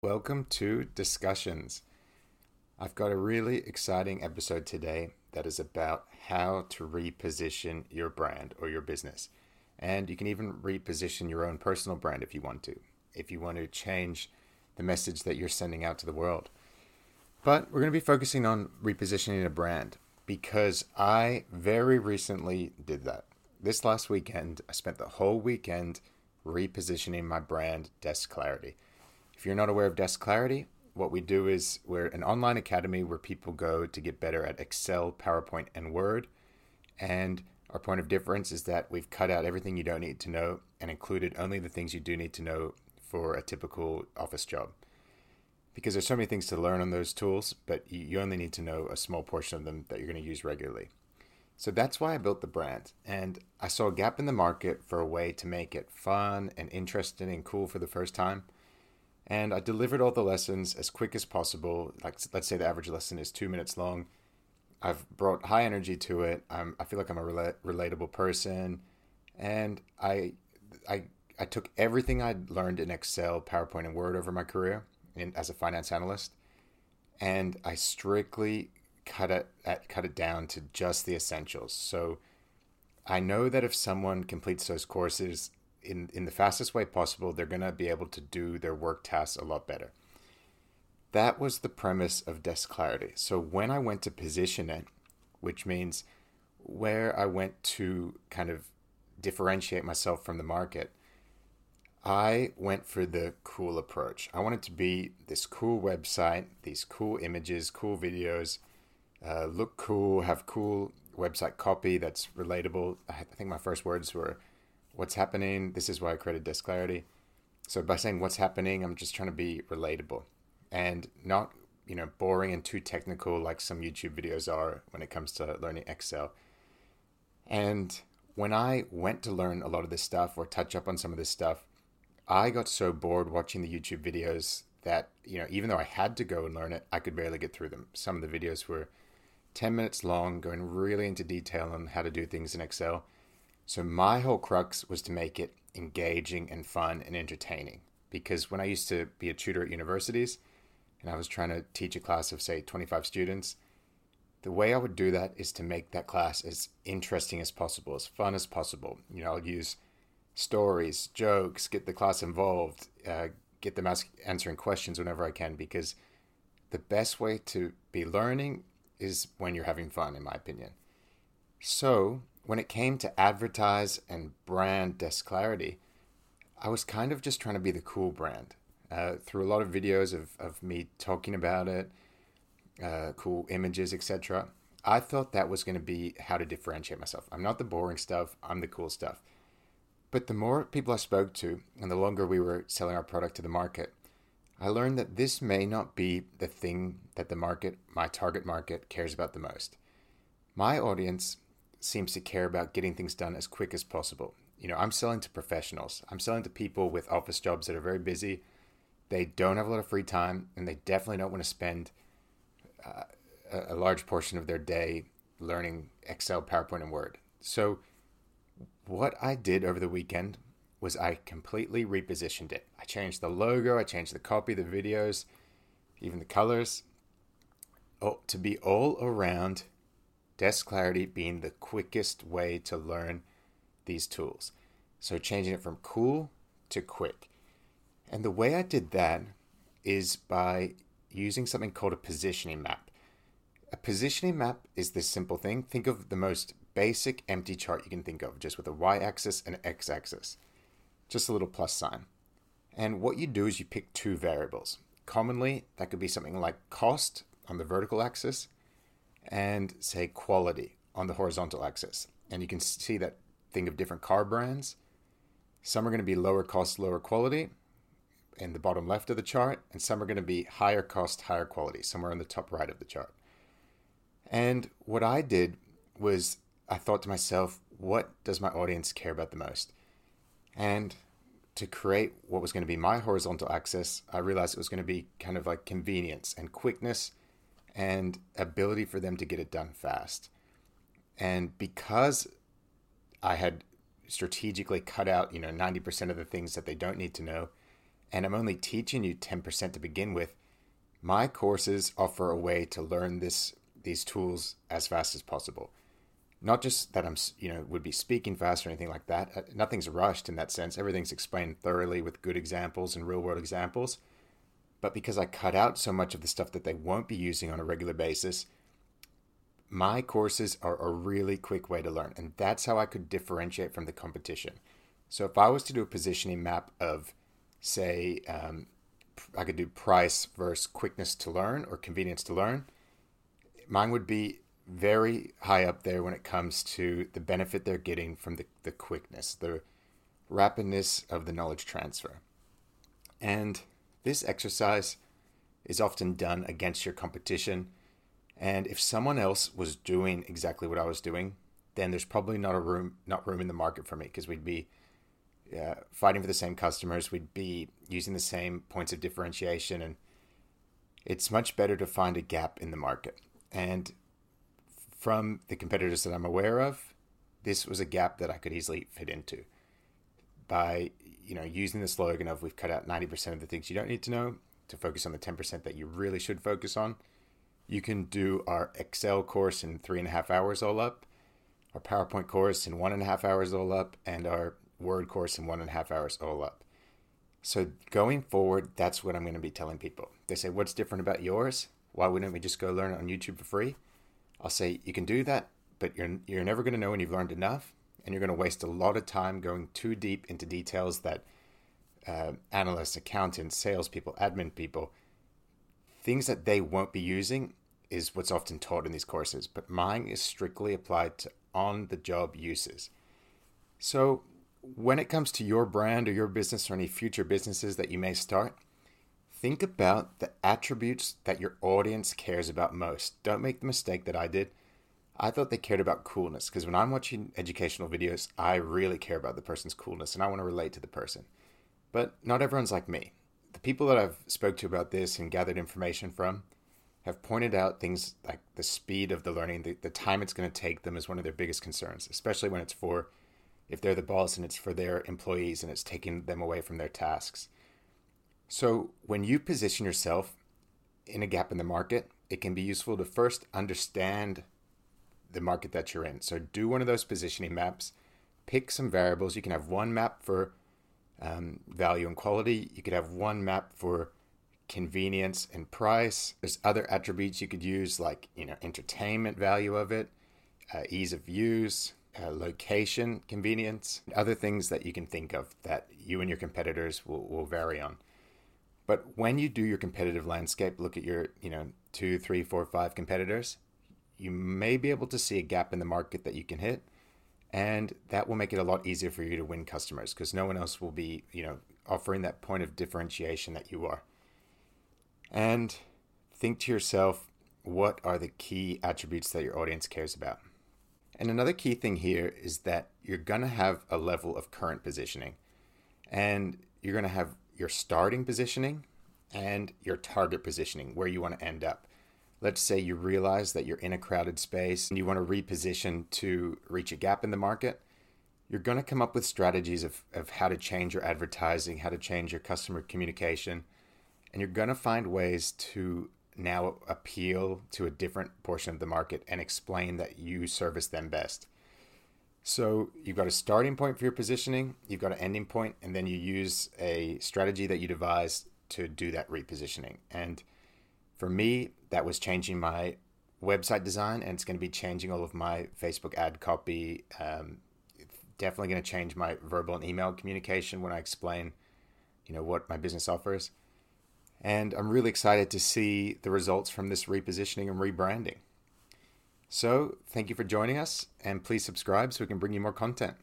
Welcome to Discussions. I've got a really exciting episode today that is about how to reposition your brand or your business. And you can even reposition your own personal brand if you want to, if you want to change the message that you're sending out to the world. But we're going to be focusing on repositioning a brand because I very recently did that. This last weekend, I spent the whole weekend repositioning my brand, Desk Clarity. If you're not aware of Desk Clarity, what we do is we're an online academy where people go to get better at Excel, PowerPoint, and Word. And our point of difference is that we've cut out everything you don't need to know and included only the things you do need to know for a typical office job. Because there's so many things to learn on those tools, but you only need to know a small portion of them that you're going to use regularly. So that's why I built the brand. And I saw a gap in the market for a way to make it fun and interesting and cool for the first time and I delivered all the lessons as quick as possible. Like let's say the average lesson is two minutes long. I've brought high energy to it. I'm, I feel like I'm a rela- relatable person, and I, I, I took everything I'd learned in Excel, PowerPoint, and Word over my career in, as a finance analyst, and I strictly cut it at, cut it down to just the essentials. So I know that if someone completes those courses in, in the fastest way possible, they're going to be able to do their work tasks a lot better. That was the premise of Desk Clarity. So when I went to position it, which means where I went to kind of differentiate myself from the market, I went for the cool approach. I wanted to be this cool website, these cool images, cool videos, uh, look cool, have cool website copy that's relatable. I think my first words were what's happening. This is why I created Desk Clarity. So by saying what's happening, I'm just trying to be relatable and not, you know, boring and too technical like some YouTube videos are when it comes to learning Excel. And when I went to learn a lot of this stuff or touch up on some of this stuff, I got so bored watching the YouTube videos that, you know, even though I had to go and learn it, I could barely get through them. Some of the videos were 10 minutes long, going really into detail on how to do things in Excel so my whole crux was to make it engaging and fun and entertaining. Because when I used to be a tutor at universities and I was trying to teach a class of, say, 25 students, the way I would do that is to make that class as interesting as possible, as fun as possible. You know, I'll use stories, jokes, get the class involved, uh, get them ask, answering questions whenever I can, because the best way to be learning is when you're having fun, in my opinion. So when it came to advertise and brand Desk Clarity, I was kind of just trying to be the cool brand. Uh, through a lot of videos of, of me talking about it, uh, cool images, etc. I thought that was going to be how to differentiate myself. I'm not the boring stuff, I'm the cool stuff. But the more people I spoke to, and the longer we were selling our product to the market, I learned that this may not be the thing that the market, my target market, cares about the most. My audience seems to care about getting things done as quick as possible. You know, I'm selling to professionals. I'm selling to people with office jobs that are very busy. They don't have a lot of free time, and they definitely don't want to spend uh, a, large portion of their day learning Excel, PowerPoint, and Word. So, what I did over the weekend was I completely repositioned it. I changed the logo, I changed the copy, the videos, even the colors, oh, to be all around Desk Clarity being the quickest way to learn these tools. So changing it from cool to quick. And the way I did that is by using something called a positioning map. A positioning map is this simple thing. Think of the most basic empty chart you can think of, just with a y axis and an x axis, just a little plus sign. And what you do is you pick two variables. Commonly, that could be something like cost on the vertical axis and say quality on the horizontal axis. And you can see that think of different car brands. Some are going to be lower cost, lower quality in the bottom left of the chart, and some are going to be higher cost, higher quality, somewhere in the top right of the chart. And what I did was I thought to myself, what does my audience care about the most? And to create what was going to be my horizontal axis, I realized it was going to be kind of like convenience and quickness and ability for them to get it done fast. And because I had strategically cut out, you know, 90% of the things that they don't need to know and I'm only teaching you 10% to begin with, my courses offer a way to learn this these tools as fast as possible. Not just that I'm, you know, would be speaking fast or anything like that. Uh, nothing's rushed in that sense. Everything's explained thoroughly with good examples and real world examples. But because I cut out so much of the stuff that they won't be using on a regular basis, my courses are a really quick way to learn. And that's how I could differentiate from the competition. So if I was to do a positioning map of, say, um, I could do price versus quickness to learn or convenience to learn, mine would be very high up there when it comes to the benefit they're getting from the, the quickness, the rapidness of the knowledge transfer. And this exercise is often done against your competition. And if someone else was doing exactly what I was doing, then there's probably not a room not room in the market for me because we'd be uh, fighting for the same customers, we'd be using the same points of differentiation, and it's much better to find a gap in the market. And from the competitors that I'm aware of, this was a gap that I could easily fit into by you know using the slogan of we've cut out 90% of the things you don't need to know to focus on the 10% that you really should focus on. You can do our Excel course in three and a half hours all up, our PowerPoint course in one and a half hours all up, and our Word course in one and a half hours all up. So going forward, that's what I'm going to be telling people. They say, What's different about yours? Why wouldn't we just go learn it on YouTube for free? I'll say, You can do that, but you're, you're never going to know when you've learned enough. And you're going to waste a lot of time going too deep into details that uh, analysts, accountants, salespeople, admin people, things that they won't be using is what's often taught in these courses. But mine is strictly applied to on the job uses. So when it comes to your brand or your business or any future businesses that you may start, think about the attributes that your audience cares about most. Don't make the mistake that I did. I thought they cared about coolness because when I'm watching educational videos, I really care about the person's coolness and I want to relate to the person. But not everyone's like me. The people that I've spoke to about this and gathered information from have pointed out things like the speed of the learning, the, the time it's going to take them is one of their biggest concerns, especially when it's for if they're the boss and it's for their employees and it's taking them away from their tasks. So, when you position yourself in a gap in the market, it can be useful to first understand the market that you're in. So, do one of those positioning maps, pick some variables. You can have one map for um, value and quality, you could have one map for convenience and price. There's other attributes you could use, like you know, entertainment value of it, uh, ease of use, uh, location, convenience, other things that you can think of that you and your competitors will, will vary on. But when you do your competitive landscape, look at your, you know, two, three, four, five competitors, you may be able to see a gap in the market that you can hit. And that will make it a lot easier for you to win customers because no one else will be, you know, offering that point of differentiation that you are. And think to yourself, what are the key attributes that your audience cares about? And another key thing here is that you're going to have a level of current positioning. And you're going to have your starting positioning and your target positioning, where you want to end up. Let's say you realize that you're in a crowded space and you want to reposition to reach a gap in the market. You're going to come up with strategies of, of how to change your advertising, how to change your customer communication, and you're going to find ways to now appeal to a different portion of the market and explain that you service them best. So you've got a starting point for your positioning, you've got an ending point, and then you use a strategy that you devised to do that repositioning. And for me, that was changing my website design, and it's going to be changing all of my Facebook ad copy. Um, definitely going to change my verbal and email communication when I explain, you know, what my business offers. And I'm really excited to see the results from this repositioning and rebranding. So, thank you for joining us, and please subscribe so we can bring you more content.